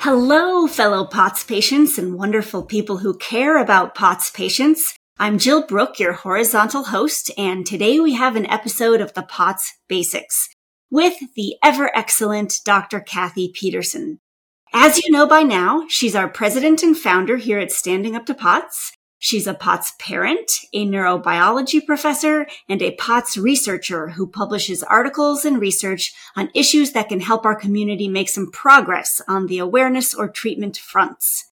Hello, fellow POTS patients and wonderful people who care about POTS patients. I'm Jill Brook, your horizontal host, and today we have an episode of the POTS Basics with the ever excellent Dr. Cathy Pederson. As you know by now, she's our president and founder here at Standing Up to POTS, She's a POTS parent, a neurobiology professor, and a POTS researcher who publishes articles and research on issues that can help our community make some progress on the awareness or treatment fronts.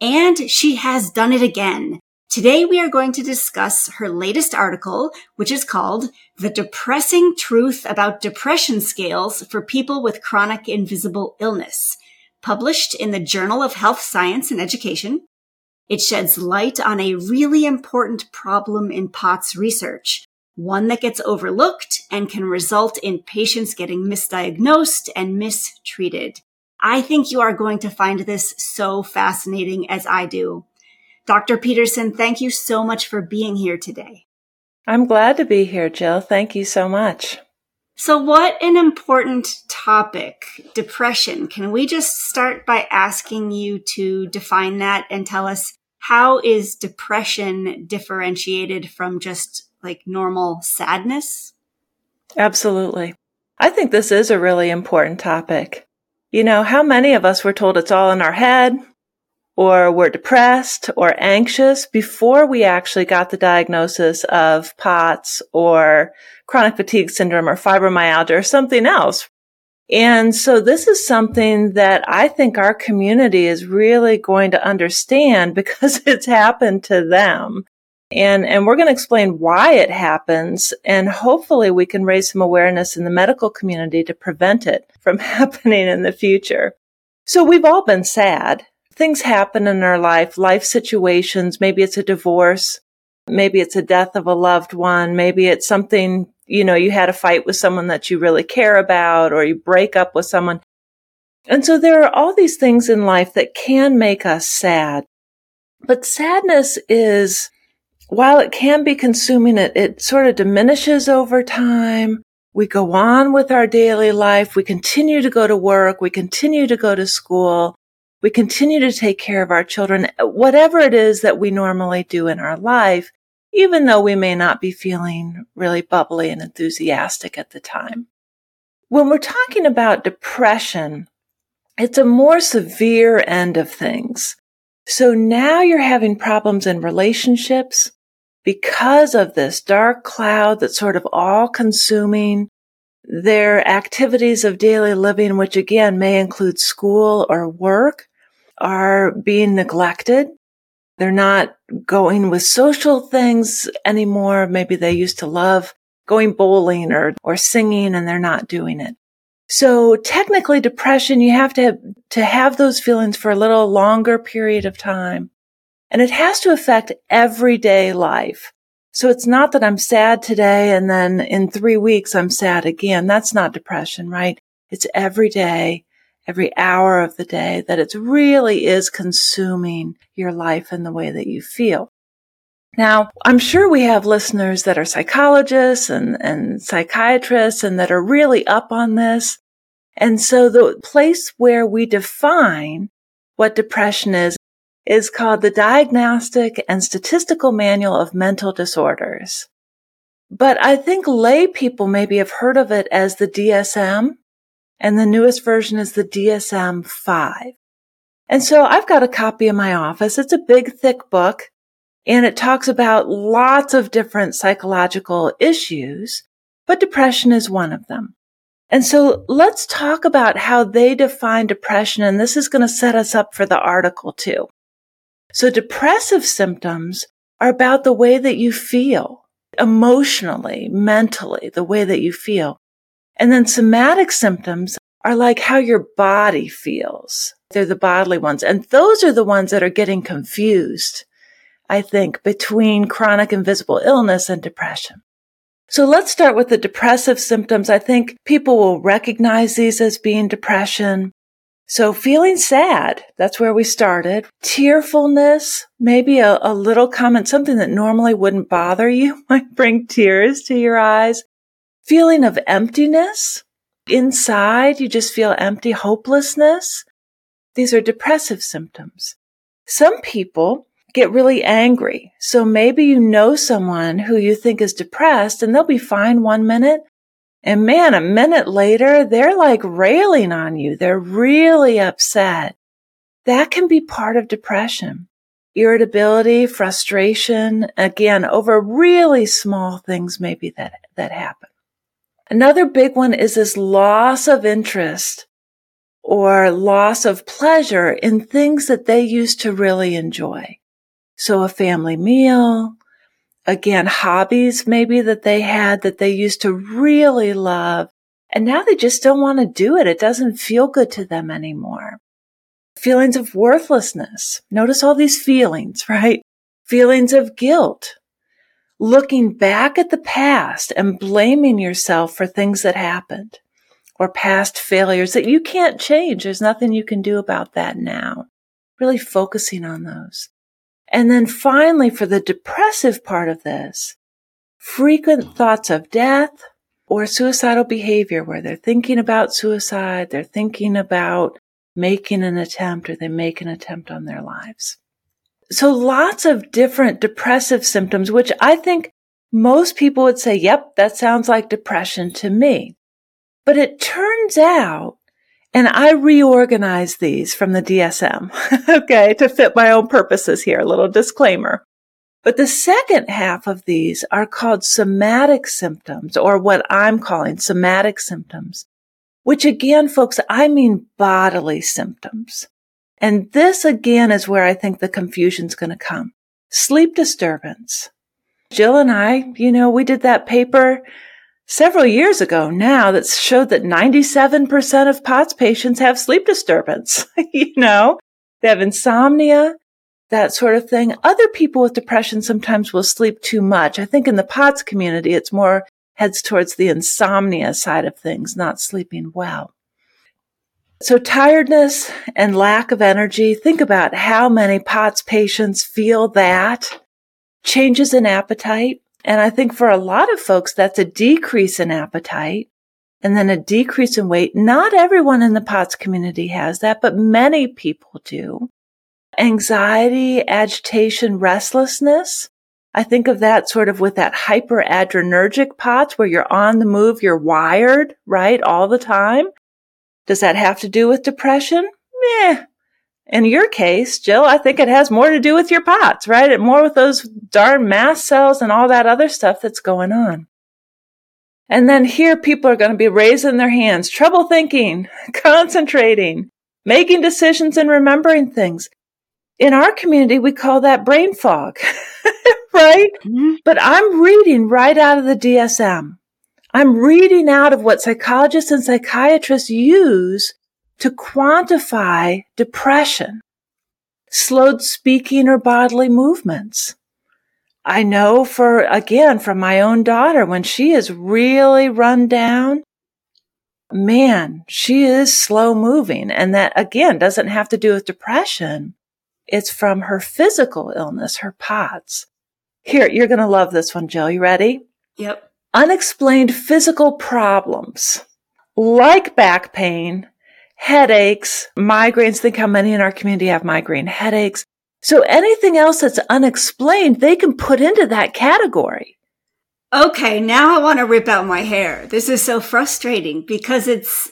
And she has done it again. Today we are going to discuss her latest article, which is called The Depressing Truth About Depression Scales for People with Chronic Invisible Illness, published in the Journal of Health Science and Education it sheds light on a really important problem in POTS research, one that gets overlooked and can result in patients getting misdiagnosed and mistreated. I think you are going to find this so fascinating as I do. Dr. Pederson, thank you so much for being here today. I'm glad to be here, Jill. Thank you so much. So, what an important topic, depression. Can we just start by asking you to define that and tell us how is depression differentiated from just like normal sadness? Absolutely. I think this is a really important topic. You know, how many of us were told it's all in our head or we're depressed or anxious before we actually got the diagnosis of POTS or chronic fatigue syndrome or fibromyalgia or something else, and so this is something that I think our community is really going to understand because it's happened to them. And, and we're going to explain why it happens. And hopefully we can raise some awareness in the medical community to prevent it from happening in the future. So we've all been sad. Things happen in our life, life situations. Maybe it's a divorce. Maybe it's a death of a loved one. Maybe it's something you know, you had a fight with someone that you really care about or you break up with someone. And so there are all these things in life that can make us sad. But sadness is, while it can be consuming, it, it sort of diminishes over time. We go on with our daily life. We continue to go to work. We continue to go to school. We continue to take care of our children. Whatever it is that we normally do in our life, even though we may not be feeling really bubbly and enthusiastic at the time. When we're talking about depression, it's a more severe end of things. So now you're having problems in relationships because of this dark cloud that's sort of all consuming their activities of daily living, which again may include school or work, are being neglected. They're not going with social things anymore. Maybe they used to love going bowling or, or singing and they're not doing it. So technically depression, you have to have, to have those feelings for a little longer period of time. And it has to affect everyday life. So it's not that I'm sad today and then in three weeks I'm sad again. That's not depression, right? It's every day every hour of the day, that it really is consuming your life and the way that you feel. Now, I'm sure we have listeners that are psychologists and, and psychiatrists and that are really up on this. And so the place where we define what depression is is called the Diagnostic and Statistical Manual of Mental Disorders. But I think lay people maybe have heard of it as the DSM and the newest version is the DSM 5. And so I've got a copy in my office. It's a big, thick book and it talks about lots of different psychological issues, but depression is one of them. And so let's talk about how they define depression. And this is going to set us up for the article too. So depressive symptoms are about the way that you feel emotionally, mentally, the way that you feel. And then somatic symptoms are like how your body feels. They're the bodily ones. And those are the ones that are getting confused, I think, between chronic invisible illness and depression. So let's start with the depressive symptoms. I think people will recognize these as being depression. So feeling sad, that's where we started. Tearfulness, maybe a, a, little comment, something that normally wouldn't bother you might bring tears to your eyes. Feeling of emptiness. Inside, you just feel empty, hopelessness. These are depressive symptoms. Some people get really angry. So maybe you know someone who you think is depressed and they'll be fine one minute. And man, a minute later, they're like railing on you. They're really upset. That can be part of depression. Irritability, frustration, again, over really small things maybe that, that happen. Another big one is this loss of interest or loss of pleasure in things that they used to really enjoy. So a family meal, again, hobbies maybe that they had that they used to really love. And now they just don't want to do it. It doesn't feel good to them anymore. Feelings of worthlessness. Notice all these feelings, right? Feelings of guilt. Looking back at the past and blaming yourself for things that happened or past failures that you can't change. There's nothing you can do about that now. Really focusing on those. And then finally, for the depressive part of this, frequent thoughts of death or suicidal behavior where they're thinking about suicide, they're thinking about making an attempt or they make an attempt on their lives. So lots of different depressive symptoms, which I think most people would say, yep, that sounds like depression to me. But it turns out and I reorganize these from the DSM, okay, to fit my own purposes here, a little disclaimer. But the second half of these are called somatic symptoms, or what I'm calling somatic symptoms, which again, folks, I mean bodily symptoms. And this again is where I think the confusion's going to come. Sleep disturbance. Jill and I, you know, we did that paper several years ago now that showed that 97% of POTS patients have sleep disturbance. you know, they have insomnia, that sort of thing. Other people with depression sometimes will sleep too much. I think in the POTS community, it's more heads towards the insomnia side of things, not sleeping well. So tiredness and lack of energy. Think about how many POTS patients feel that. Changes in appetite. And I think for a lot of folks, that's a decrease in appetite and then a decrease in weight. Not everyone in the POTS community has that, but many people do. Anxiety, agitation, restlessness. I think of that sort of with that hyperadrenergic POTS where you're on the move, you're wired, right? All the time. Does that have to do with depression? Meh, in your case, Jill, I think it has more to do with your POTS, right? And more with those darn mast cells and all that other stuff that's going on. And then here people are going to be raising their hands, trouble thinking, concentrating, making decisions and remembering things. In our community, we call that brain fog, right? Mm-hmm. But I'm reading right out of the DSM. I'm reading out of what psychologists and psychiatrists use to quantify depression, slowed speaking or bodily movements. I know for, again, from my own daughter, when she is really run down, man, she is slow moving. And that again doesn't have to do with depression. It's from her physical illness, her POTS. Here, you're going to love this one, Jill. You ready? Yep. Unexplained physical problems like back pain, headaches, migraines. Think how many in our community have migraine headaches. So anything else that's unexplained, they can put into that category. Okay, now I want to rip out my hair. This is so frustrating because it's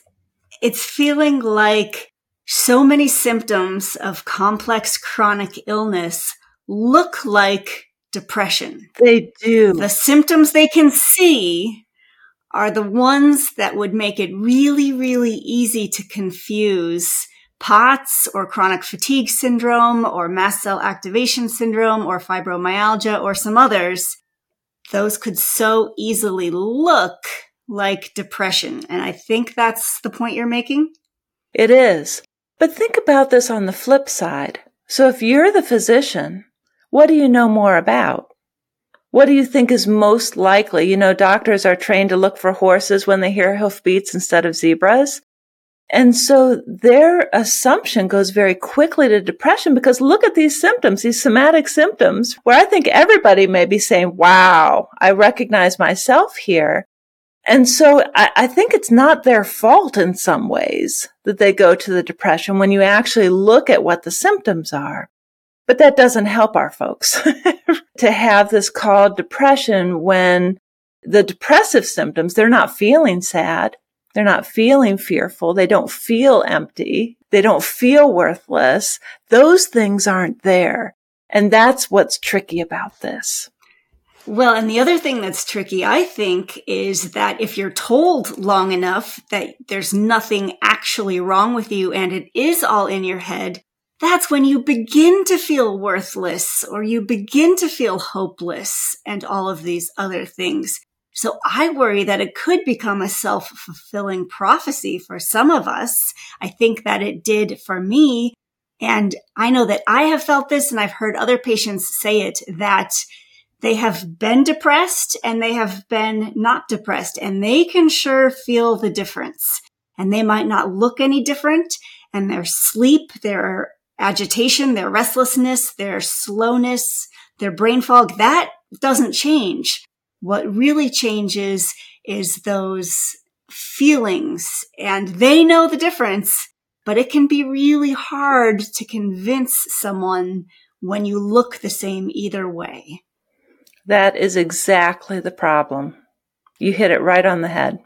it's feeling like so many symptoms of complex chronic illness look like depression. They do. The symptoms they can see are the ones that would make it really, really easy to confuse POTS or chronic fatigue syndrome or mast cell activation syndrome or fibromyalgia or some others. Those could so easily look like depression. And I think that's the point you're making. It is. But think about this on the flip side. So if you're the physician, what do you know more about? What do you think is most likely? You know, doctors are trained to look for horses when they hear hoofbeats instead of zebras. And so their assumption goes very quickly to depression because look at these symptoms, these somatic symptoms, where I think everybody may be saying, wow, I recognize myself here. And so I, I, think it's not their fault in some ways that they go to the depression when you actually look at what the symptoms are. But that doesn't help our folks to have this called depression when the depressive symptoms, they're not feeling sad. They're not feeling fearful. They don't feel empty. They don't feel worthless. Those things aren't there. And that's what's tricky about this. Well, and the other thing that's tricky, I think, is that if you're told long enough that there's nothing actually wrong with you and it is all in your head, that's when you begin to feel worthless or you begin to feel hopeless and all of these other things. So I worry that it could become a self fulfilling prophecy for some of us. I think that it did for me. And I know that I have felt this and I've heard other patients say it that they have been depressed and they have been not depressed and they can sure feel the difference and they might not look any different and their sleep, their agitation, their restlessness, their slowness, their brain fog, that doesn't change. What really changes is those feelings and they know the difference, but it can be really hard to convince someone when you look the same either way. That is exactly the problem. You hit it right on the head.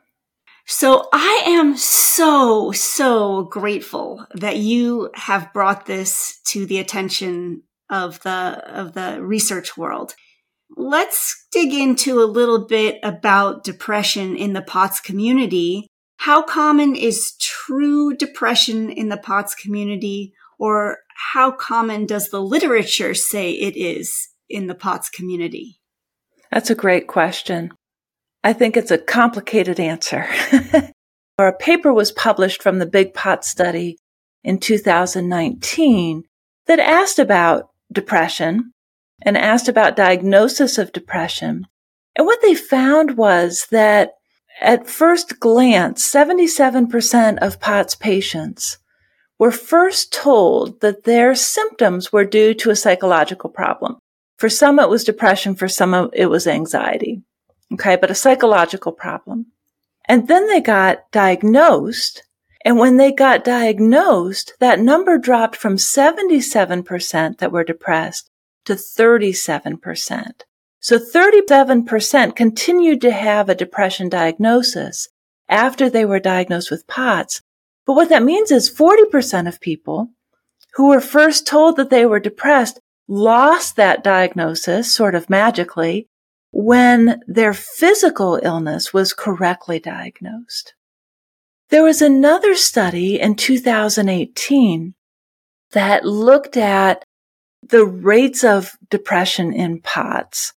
So I am so, so grateful that you have brought this to the attention of the, of the research world. Let's dig into a little bit about depression in the POTS community. How common is true depression in the POTS community or how common does the literature say it is in the POTS community? That's a great question. I think it's a complicated answer. a paper was published from the Big Pot study in 2019 that asked about depression and asked about diagnosis of depression. And what they found was that at first glance, 77% of POTS patients were first told that their symptoms were due to a psychological problem. For some, it was depression. For some, it was anxiety. Okay. But a psychological problem. And then they got diagnosed. And when they got diagnosed, that number dropped from 77% that were depressed to 37%. So 37% continued to have a depression diagnosis after they were diagnosed with POTS. But what that means is 40% of people who were first told that they were depressed lost that diagnosis sort of magically when their physical illness was correctly diagnosed. There was another study in 2018 that looked at the rates of depression in POTS.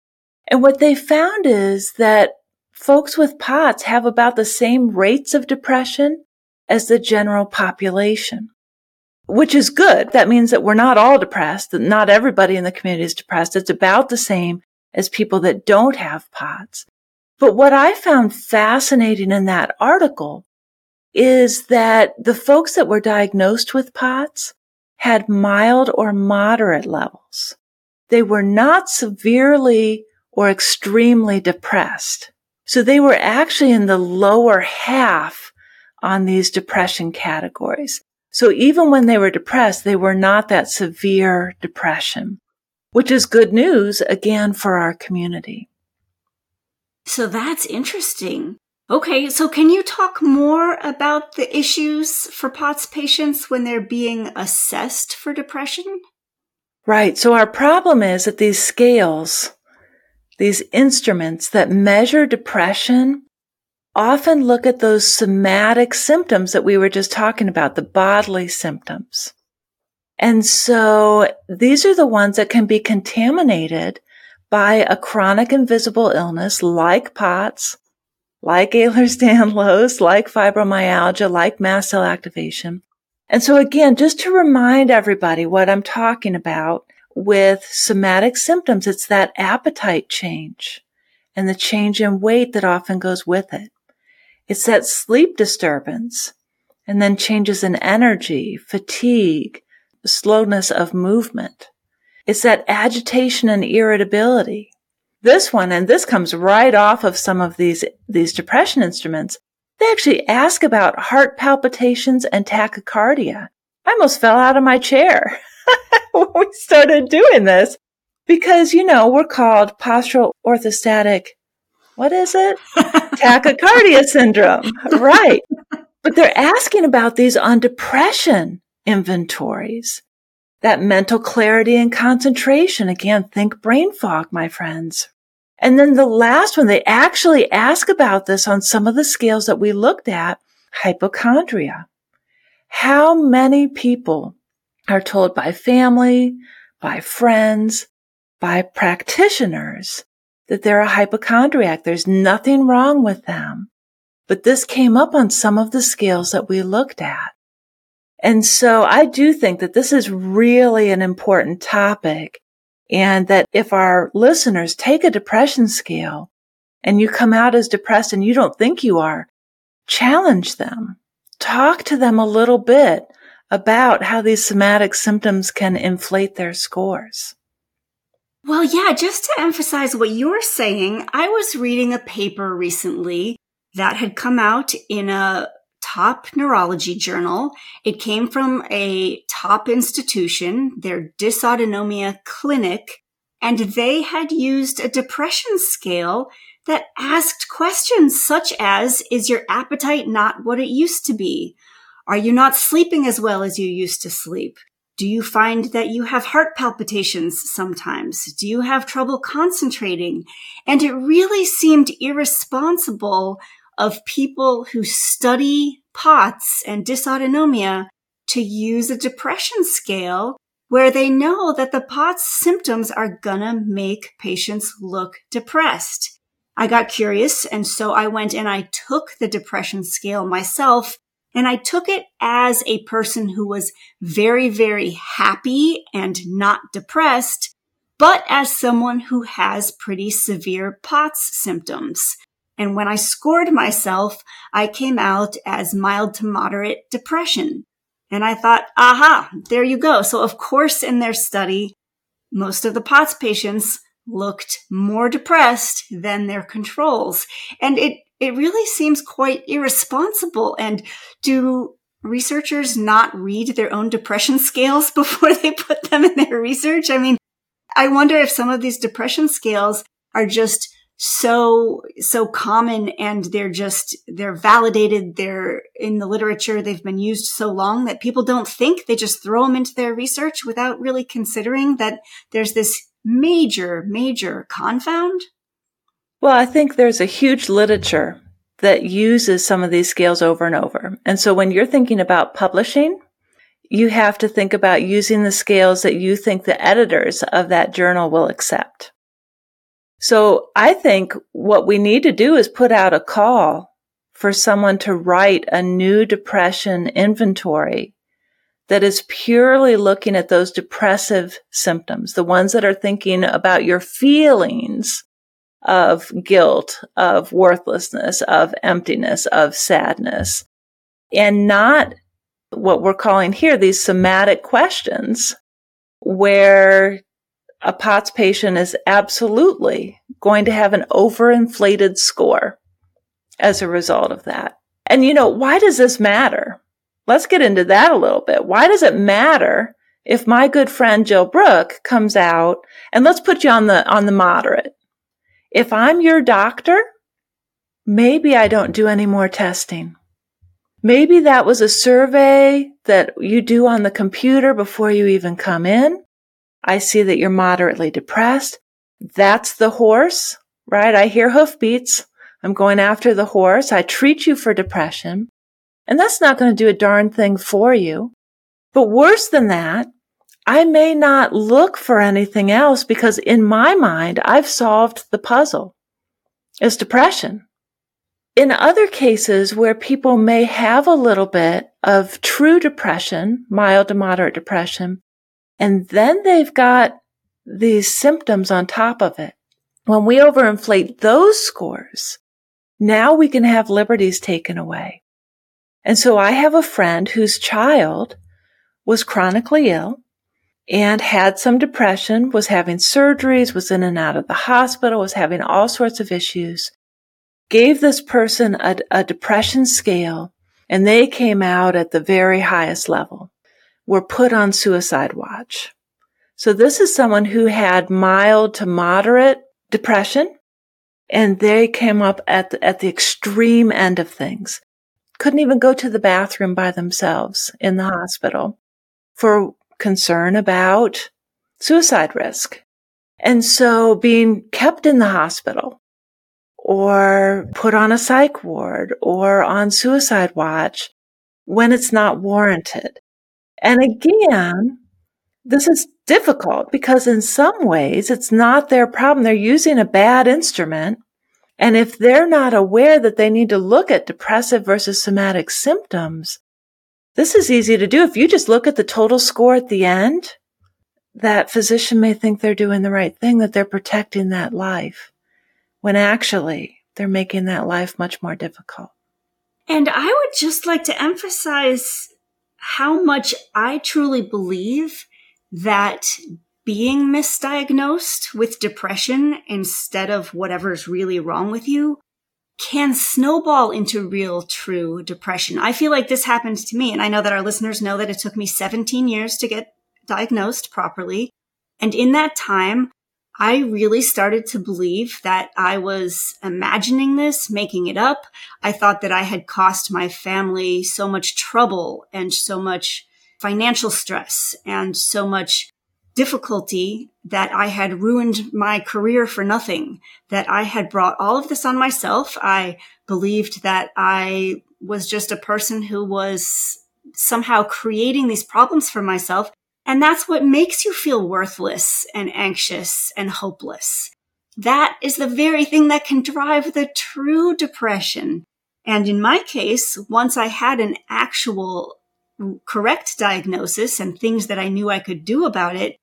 And what they found is that folks with POTS have about the same rates of depression as the general population which is good. That means that we're not all depressed, that not everybody in the community is depressed. It's about the same as people that don't have POTS. But what I found fascinating in that article is that the folks that were diagnosed with POTS had mild or moderate levels. They were not severely or extremely depressed. So they were actually in the lower half on these depression categories. So even when they were depressed, they were not that severe depression, which is good news again for our community. So that's interesting. Okay, so can you talk more about the issues for POTS patients when they're being assessed for depression? Right. So our problem is that these scales, these instruments that measure depression often look at those somatic symptoms that we were just talking about, the bodily symptoms. And so these are the ones that can be contaminated by a chronic invisible illness like POTS, like Ehlers-Danlos, like fibromyalgia, like mast cell activation. And so again, just to remind everybody what I'm talking about with somatic symptoms, it's that appetite change and the change in weight that often goes with it. It's that sleep disturbance and then changes in energy, fatigue, slowness of movement. It's that agitation and irritability. This one, and this comes right off of some of these, these depression instruments. They actually ask about heart palpitations and tachycardia. I almost fell out of my chair when we started doing this because, you know, we're called postural orthostatic. What is it? Tachycardia syndrome. Right. But they're asking about these on depression inventories. That mental clarity and concentration. Again, think brain fog, my friends. And then the last one, they actually ask about this on some of the scales that we looked at, hypochondria. How many people are told by family, by friends, by practitioners that they're a hypochondriac. There's nothing wrong with them. But this came up on some of the scales that we looked at. And so I do think that this is really an important topic and that if our listeners take a depression scale and you come out as depressed and you don't think you are, challenge them. Talk to them a little bit about how these somatic symptoms can inflate their scores. Well, yeah, just to emphasize what you're saying, I was reading a paper recently that had come out in a top neurology journal. It came from a top institution, their dysautonomia clinic, and they had used a depression scale that asked questions such as, is your appetite not what it used to be? Are you not sleeping as well as you used to sleep? Do you find that you have heart palpitations sometimes? Do you have trouble concentrating? And it really seemed irresponsible of people who study POTS and dysautonomia to use a depression scale where they know that the POTS symptoms are gonna make patients look depressed. I got curious and so I went and I took the depression scale myself and I took it as a person who was very, very happy and not depressed, but as someone who has pretty severe POTS symptoms. And when I scored myself, I came out as mild to moderate depression. And I thought, aha, there you go. So of course, in their study, most of the POTS patients looked more depressed than their controls. And it, it really seems quite irresponsible. And do researchers not read their own depression scales before they put them in their research? I mean, I wonder if some of these depression scales are just so so common and they're just they're validated they're in the literature they've been used so long that people don't think they just throw them into their research without really considering that there's this major major confound. Well i think there's a huge literature that uses some of these scales over and over. And so when you're thinking about publishing you have to think about using the scales that you think the editors of that journal will accept so I think what we need to do is put out a call for someone to write a new depression inventory that is purely looking at those depressive symptoms, the ones that are thinking about your feelings of guilt, of worthlessness, of emptiness, of sadness, and not what we're calling here these somatic questions where a POTS patient is absolutely going to have an overinflated score as a result of that. And you know, why does this matter? Let's get into that a little bit. Why does it matter if my good friend Jill Brook comes out and let's put you on the, on the moderate. If I'm your doctor, maybe I don't do any more testing. Maybe that was a survey that you do on the computer before you even come in. I see that you're moderately depressed. That's the horse, right? I hear hoofbeats. I'm going after the horse. I treat you for depression. And that's not going to do a darn thing for you. But worse than that, I may not look for anything else because in my mind, I've solved the puzzle. It's depression. in other cases where people may have a little bit of true depression, mild to moderate depression, and then they've got these symptoms on top of it. When we overinflate those scores, now we can have liberties taken away. And so I have a friend whose child was chronically ill and had some depression, was having surgeries, was in and out of the hospital, was having all sorts of issues, gave this person a, a depression scale, and they came out at the very highest level, were put on suicide watch. So this is someone who had mild to moderate depression, and they came up at the, at the extreme end of things. Couldn't even go to the bathroom by themselves in the hospital for concern about suicide risk. And so being kept in the hospital or put on a psych ward or on suicide watch when it's not warranted. And again, this is difficult because in some ways it's not their problem. They're using a bad instrument. And if they're not aware that they need to look at depressive versus somatic symptoms, this is easy to do. If you just look at the total score at the end, that physician may think they're doing the right thing, that they're protecting that life, when actually they're making that life much more difficult. And I would just like to emphasize how much I truly believe that being misdiagnosed with depression instead of whatever's really wrong with you can snowball into real true depression. I feel like this happened to me. And I know that our listeners know that it took me 17 years to get diagnosed properly. And in that time, I really started to believe that I was imagining this, making it up. I thought that I had cost my family so much trouble and so much financial stress and so much difficulty that I had ruined my career for nothing, that I had brought all of this on myself. I believed that I was just a person who was somehow creating these problems for myself. And that's what makes you feel worthless and anxious and hopeless. That is the very thing that can drive the true depression. And in my case, once I had an actual correct diagnosis and things that I knew I could do about it,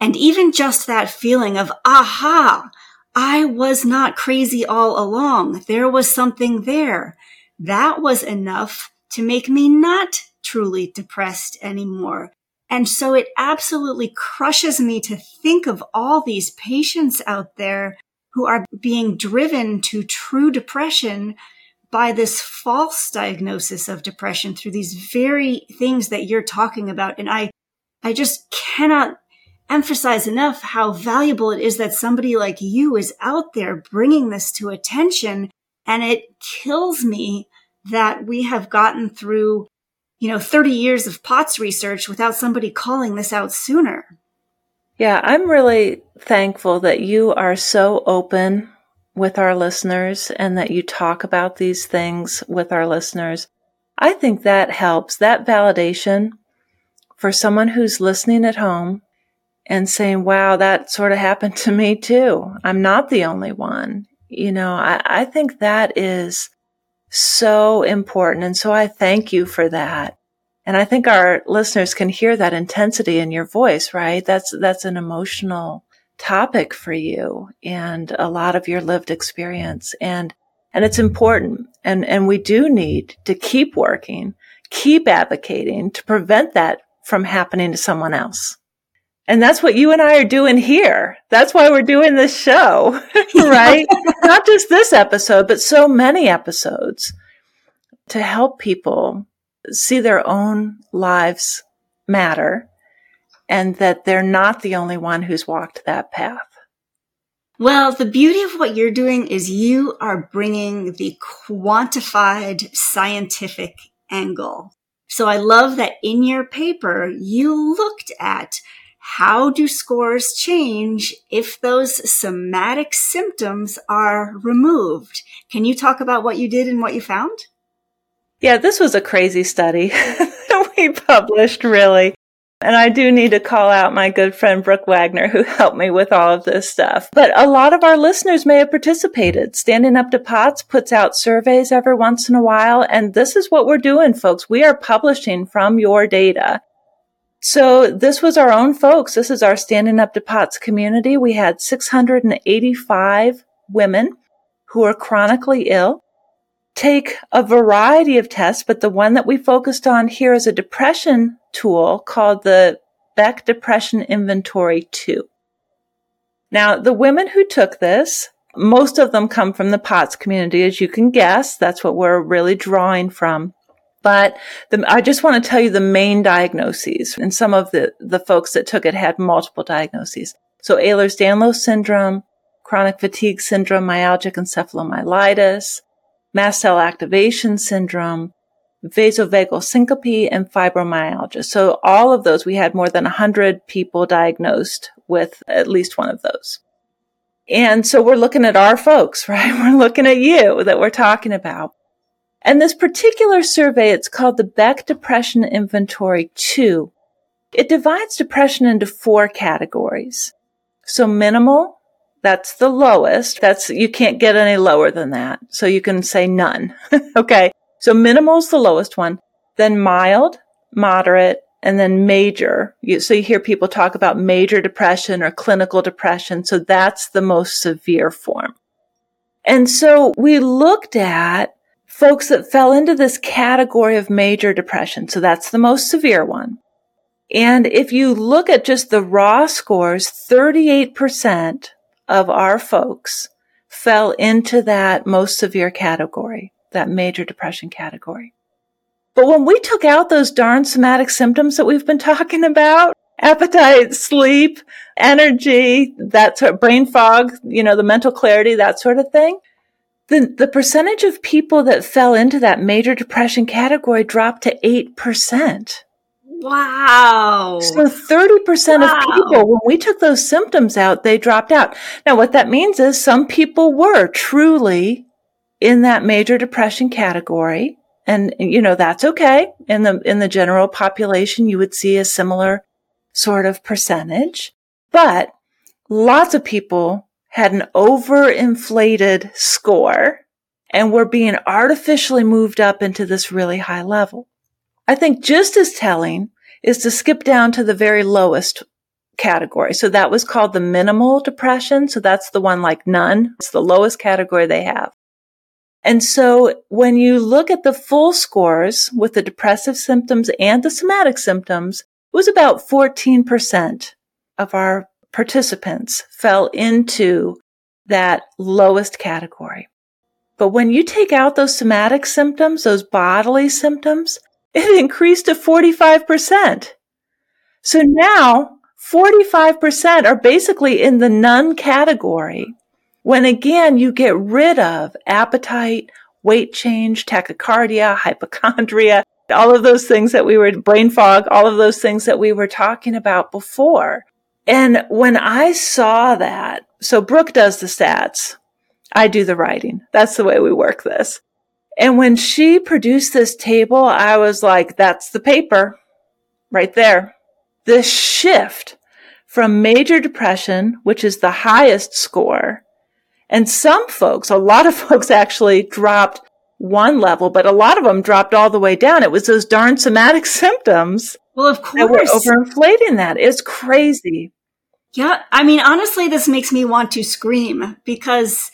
and even just that feeling of, aha, I was not crazy all along. There was something there. That was enough to make me not truly depressed anymore. And so it absolutely crushes me to think of all these patients out there who are being driven to true depression by this false diagnosis of depression through these very things that you're talking about. And I, I just cannot emphasize enough how valuable it is that somebody like you is out there bringing this to attention. And it kills me that we have gotten through, you know, 30 years of POTS research without somebody calling this out sooner. Yeah, I'm really thankful that you are so open with our listeners and that you talk about these things with our listeners. I think that helps. That validation for someone who's listening at home and saying, wow, that sort of happened to me too. I'm not the only one. You know, I, I think that is so important. And so I thank you for that. And I think our listeners can hear that intensity in your voice, right? That's, that's an emotional topic for you and a lot of your lived experience. And, and it's important. And, and we do need to keep working, keep advocating to prevent that from happening to someone else. And that's what you and I are doing here. That's why we're doing this show, right? Not just this episode, but so many episodes to help people see their own lives matter and that they're not the only one who's walked that path. Well, the beauty of what you're doing is you are bringing the quantified scientific angle. So I love that in your paper, you looked at how do scores change if those somatic symptoms are removed? Can you talk about what you did and what you found? Yeah, this was a crazy study that we published, really. And I do need to call out my good friend Brooke Wagner, who helped me with all of this stuff. But a lot of our listeners may have participated. Standing Up to POTS puts out surveys every once in a while. And this is what we're doing, folks. We are publishing from your data. So this was our own folks. This is our Standing Up to POTS community. We had 685 women who are chronically ill take a variety of tests, but the one that we focused on here is a depression tool called the Beck Depression Inventory 2. Now, the women who took this, most of them come from the POTS community, as you can guess. That's what we're really drawing from. But the, I just want to tell you the main diagnoses. And some of the, the folks that took it had multiple diagnoses. So Ehlers-Danlos syndrome, chronic fatigue syndrome, myalgic encephalomyelitis, mast cell activation syndrome, vasovagal syncope, and fibromyalgia. So all of those, we had more than 100 people diagnosed with at least one of those. And so we're looking at our folks, right? We're looking at you that we're talking about. And this particular survey, it's called the Beck Depression Inventory 2. It divides depression into four categories. So minimal, that's the lowest. That's, you can't get any lower than that. So you can say none. okay. So minimal is the lowest one, then mild, moderate, and then major. You, so you hear people talk about major depression or clinical depression. So that's the most severe form. And so we looked at folks that fell into this category of major depression. So that's the most severe one. And if you look at just the raw scores, 38% of our folks fell into that most severe category, that major depression category. But when we took out those darn somatic symptoms that we've been talking about, appetite, sleep, energy, that sort of brain fog, you know, the mental clarity, that sort of thing, the, the percentage of people that fell into that major depression category dropped to 8%. Wow. So 30% wow. of people, when we took those symptoms out, they dropped out. Now, what that means is some people were truly in that major depression category. And, you know, that's okay. In the, in the general population, you would see a similar sort of percentage, but lots of people had an overinflated score and were being artificially moved up into this really high level. I think just as telling is to skip down to the very lowest category. So that was called the minimal depression. So that's the one like none. It's the lowest category they have. And so when you look at the full scores with the depressive symptoms and the somatic symptoms, it was about 14% of our participants fell into that lowest category. But when you take out those somatic symptoms, those bodily symptoms, it increased to 45%. So now 45% are basically in the none category. When again, you get rid of appetite, weight change, tachycardia, hypochondria, all of those things that we were brain fog, all of those things that we were talking about before. And when I saw that, so Brooke does the stats. I do the writing. That's the way we work this. And when she produced this table, I was like, that's the paper right there. This shift from major depression, which is the highest score. And some folks, a lot of folks actually dropped one level, but a lot of them dropped all the way down. It was those darn somatic symptoms. Well, of course. Were overinflating that. It's crazy. Yeah. I mean, honestly, this makes me want to scream because,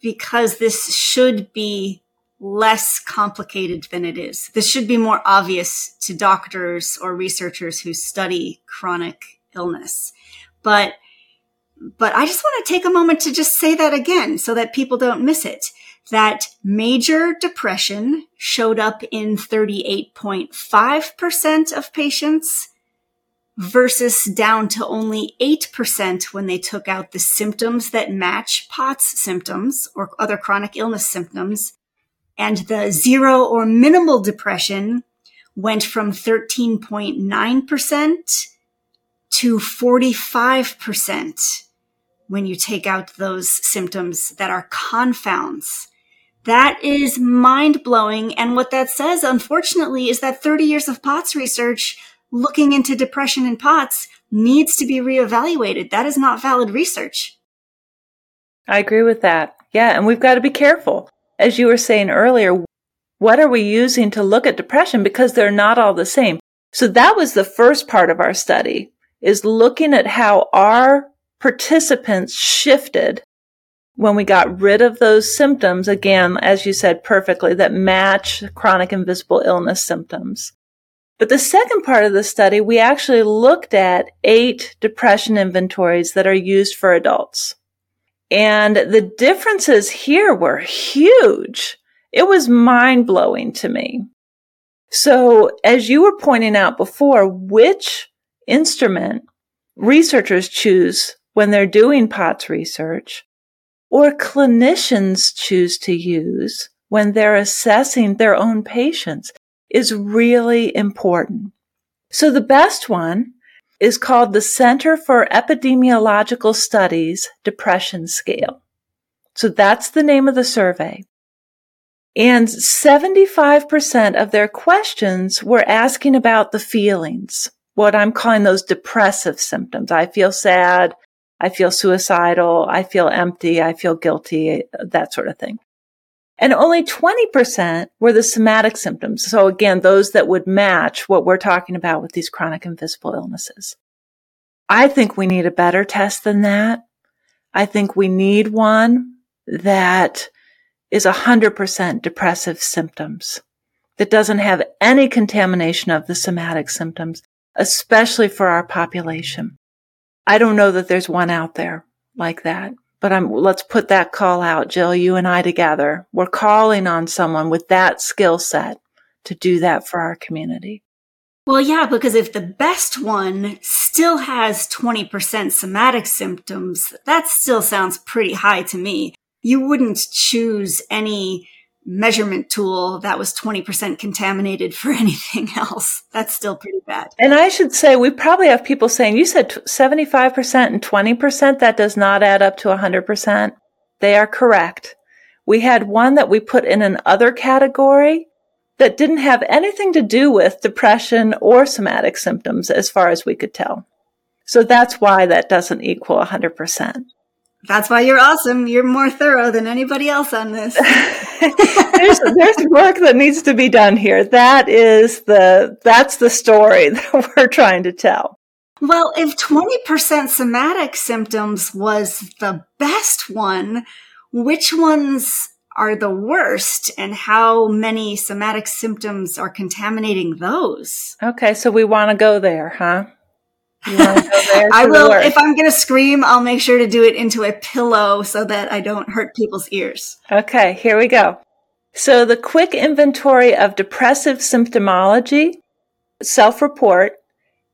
because this should be less complicated than it is. This should be more obvious to doctors or researchers who study chronic illness. But, but I just want to take a moment to just say that again so that people don't miss it. That major depression showed up in 38.5% of patients versus down to only 8% when they took out the symptoms that match POTS symptoms or other chronic illness symptoms and the zero or minimal depression went from 13.9% to 45% when you take out those symptoms that are confounds. That is mind blowing. And what that says, unfortunately, is that 30 years of POTS research looking into depression in POTS needs to be reevaluated. That is not valid research. I agree with that. Yeah, and we've got to be careful. As you were saying earlier, what are we using to look at depression because they're not all the same. So that was the first part of our study is looking at how our participants shifted when we got rid of those symptoms, again, as you said perfectly, that match chronic invisible illness symptoms. But the second part of the study, we actually looked at eight depression inventories that are used for adults. And the differences here were huge. It was mind blowing to me. So as you were pointing out before, which instrument researchers choose when they're doing POTS research or clinicians choose to use when they're assessing their own patients is really important. So the best one is called the Center for Epidemiological Studies Depression Scale. So that's the name of the survey. And 75% of their questions were asking about the feelings, what I'm calling those depressive symptoms. I feel sad. I feel suicidal. I feel empty. I feel guilty, that sort of thing. And only 20% were the somatic symptoms. So again, those that would match what we're talking about with these chronic invisible illnesses. I think we need a better test than that. I think we need one that is 100% depressive symptoms that doesn't have any contamination of the somatic symptoms, especially for our population. I don't know that there's one out there like that. But I'm, let's put that call out, Jill, you and I together. We're calling on someone with that skill set to do that for our community. Well, yeah, because if the best one still has 20% somatic symptoms, that still sounds pretty high to me. You wouldn't choose any measurement tool that was 20% contaminated for anything else. That's still pretty bad. And I should say, we probably have people saying, you said 75% and 20%. That does not add up to 100%. They are correct. We had one that we put in an other category that didn't have anything to do with depression or somatic symptoms as far as we could tell. So that's why that doesn't equal 100%. That's why you're awesome. You're more thorough than anybody else on this. there's, there's work that needs to be done here. That is the, that's the story that we're trying to tell. Well, if 20% somatic symptoms was the best one, which ones are the worst and how many somatic symptoms are contaminating those? Okay. So we want to go there, huh? I will. If I'm going to scream, I'll make sure to do it into a pillow so that I don't hurt people's ears. Okay, here we go. So the quick inventory of depressive symptomology, self-report,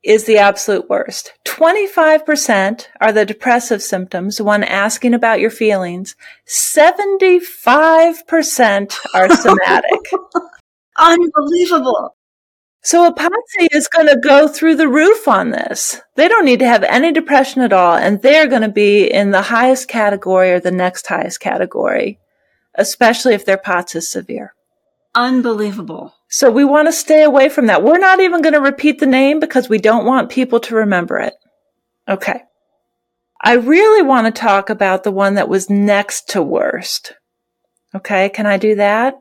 is the absolute worst. 25% are the depressive symptoms when asking about your feelings. 75% are somatic. Unbelievable. So a POTSie is going to go through the roof on this. They don't need to have any depression at all, and they're going to be in the highest category or the next highest category, especially if their POTS is severe. Unbelievable. So we want to stay away from that. We're not even going to repeat the name because we don't want people to remember it. Okay. I really want to talk about the one that was next to worst. Okay. Can I do that?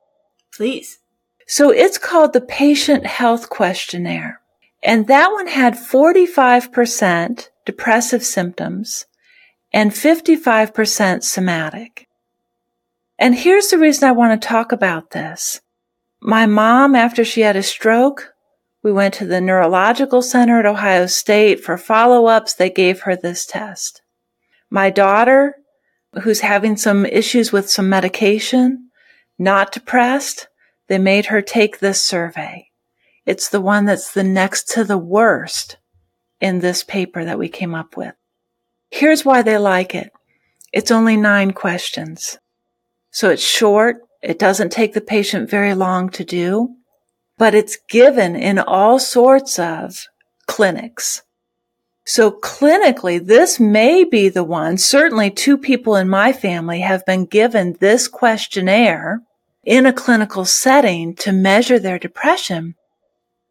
Please. So it's called the Patient Health Questionnaire. And that one had 45% depressive symptoms and 55% somatic. And here's the reason I want to talk about this. My mom, after she had a stroke, we went to the neurological center at Ohio State for follow-ups. They gave her this test. My daughter, who's having some issues with some medication, not depressed, they made her take this survey. It's the one that's the next to the worst in this paper that we came up with. Here's why they like it. It's only nine questions. So it's short. It doesn't take the patient very long to do, but it's given in all sorts of clinics. So clinically, this may be the one. Certainly two people in my family have been given this questionnaire in a clinical setting to measure their depression.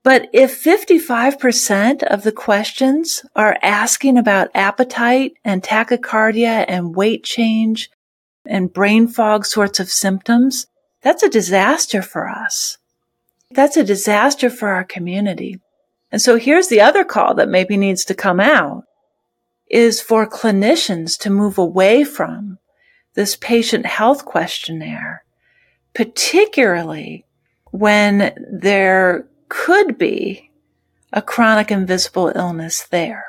But if 55% of the questions are asking about appetite and tachycardia and weight change and brain fog sorts of symptoms, that's a disaster for us. That's a disaster for our community. And so here's the other call that maybe needs to come out is for clinicians to move away from this patient health questionnaire, particularly when there could be a chronic invisible illness there.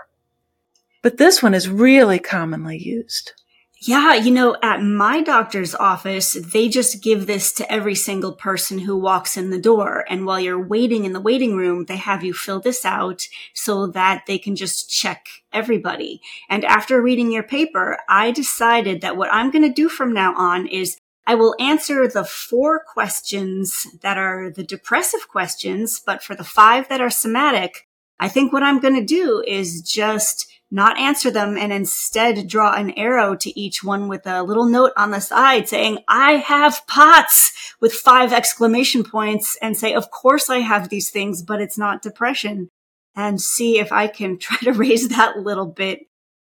But this one is really commonly used. Yeah, you know, at my doctor's office, they just give this to every single person who walks in the door. And while you're waiting in the waiting room, they have you fill this out so that they can just check everybody. And after reading your paper, I decided that what I'm going to do from now on is I will answer the four questions that are the depressive questions, but for the five that are somatic, I think what I'm going to do is just not answer them and instead draw an arrow to each one with a little note on the side saying, I have POTS with five exclamation points and say, of course I have these things, but it's not depression. And see if I can try to raise that little bit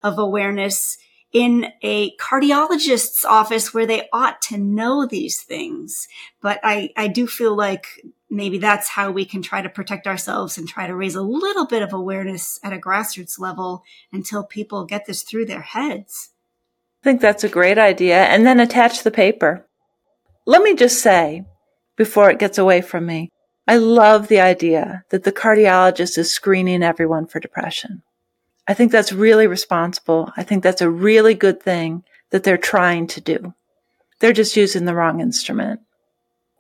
of awareness in a cardiologist's office where they ought to know these things. But I, I do feel like maybe that's how we can try to protect ourselves and try to raise a little bit of awareness at a grassroots level until people get this through their heads. I think that's a great idea. And then attach the paper. Let me just say, before it gets away from me, I love the idea that the cardiologist is screening everyone for depression. I think that's really responsible. I think that's a really good thing that they're trying to do. They're just using the wrong instrument.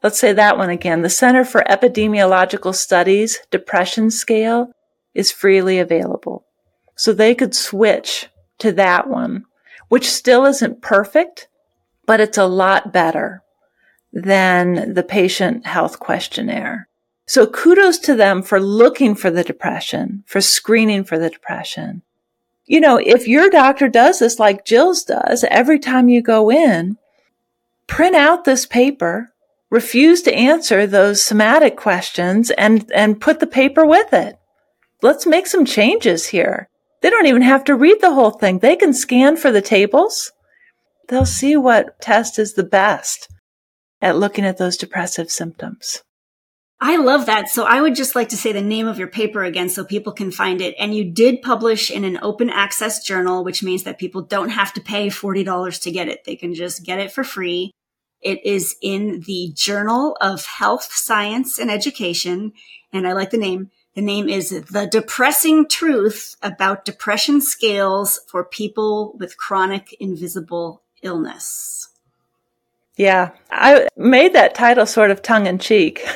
Let's say that one again. The Center for Epidemiological Studies depression scale is freely available. So they could switch to that one, which still isn't perfect, but it's a lot better than the patient health questionnaire. So kudos to them for looking for the depression, for screening for the depression. You know, if your doctor does this like Jill's does, every time you go in, print out this paper, refuse to answer those somatic questions and, and put the paper with it. Let's make some changes here. They don't even have to read the whole thing. They can scan for the tables. They'll see what test is the best at looking at those depressive symptoms. I love that. So I would just like to say the name of your paper again so people can find it. And you did publish in an open access journal, which means that people don't have to pay $40 to get it. They can just get it for free. It is in the Journal of Health, Science and Education. And I like the name. The name is The Depressing Truth About Depression Scales for People with Chronic Invisible Illness. Yeah, I made that title sort of tongue in cheek.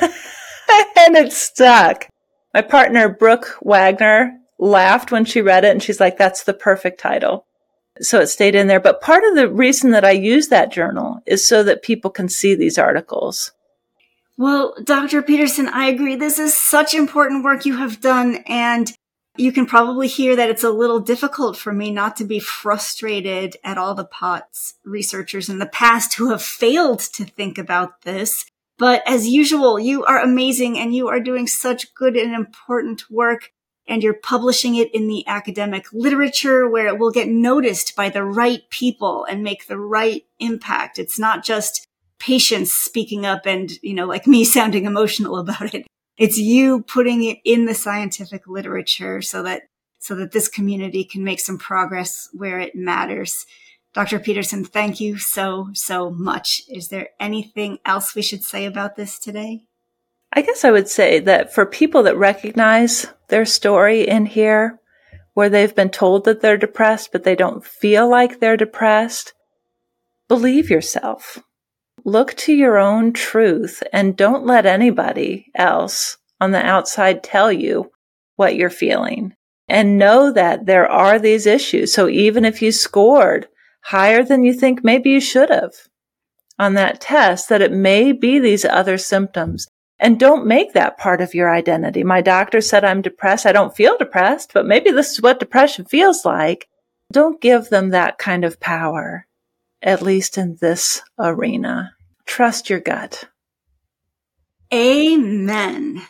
and it stuck. My partner, Brooke Wagner, laughed when she read it and she's like, that's the perfect title. So it stayed in there. But part of the reason that I use that journal is so that people can see these articles. Well, Dr. Pederson, I agree. This is such important work you have done. And you can probably hear that it's a little difficult for me not to be frustrated at all the POTS researchers in the past who have failed to think about this but as usual, you are amazing and you are doing such good and important work. And you're publishing it in the academic literature where it will get noticed by the right people and make the right impact. It's not just patients speaking up and, you know, like me sounding emotional about it. It's you putting it in the scientific literature so that, so that this community can make some progress where it matters. Dr. Pederson, thank you so, so much. Is there anything else we should say about this today? I guess I would say that for people that recognize their story in here, where they've been told that they're depressed, but they don't feel like they're depressed, believe yourself. Look to your own truth and don't let anybody else on the outside tell you what you're feeling. And know that there are these issues. So even if you scored higher than you think maybe you should have on that test, that it may be these other symptoms. And don't make that part of your identity. My doctor said I'm depressed. I don't feel depressed, but maybe this is what depression feels like. Don't give them that kind of power, at least in this arena. Trust your gut. Amen.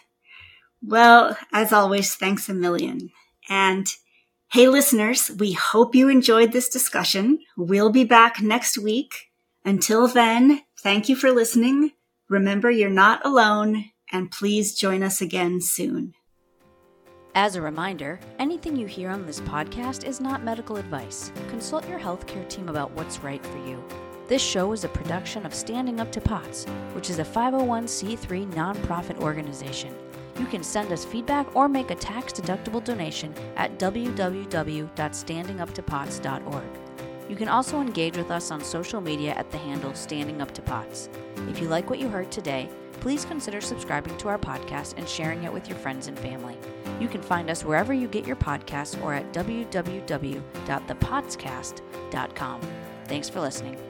Well, as always, thanks a million. And hey, listeners, we hope you enjoyed this discussion. We'll be back next week. Until then, thank you for listening. Remember, you're not alone, and please join us again soon. As a reminder, anything you hear on this podcast is not medical advice. Consult your healthcare team about what's right for you. This show is a production of Standing Up to POTS, which is a 501c3 nonprofit organization. You can send us feedback or make a tax deductible donation at www.standinguptopots.org. You can also engage with us on social media at the handle Standing Up to POTS. If you like what you heard today, please consider subscribing to our podcast and sharing it with your friends and family. You can find us wherever you get your podcasts or at www.thepotscast.com. Thanks for listening.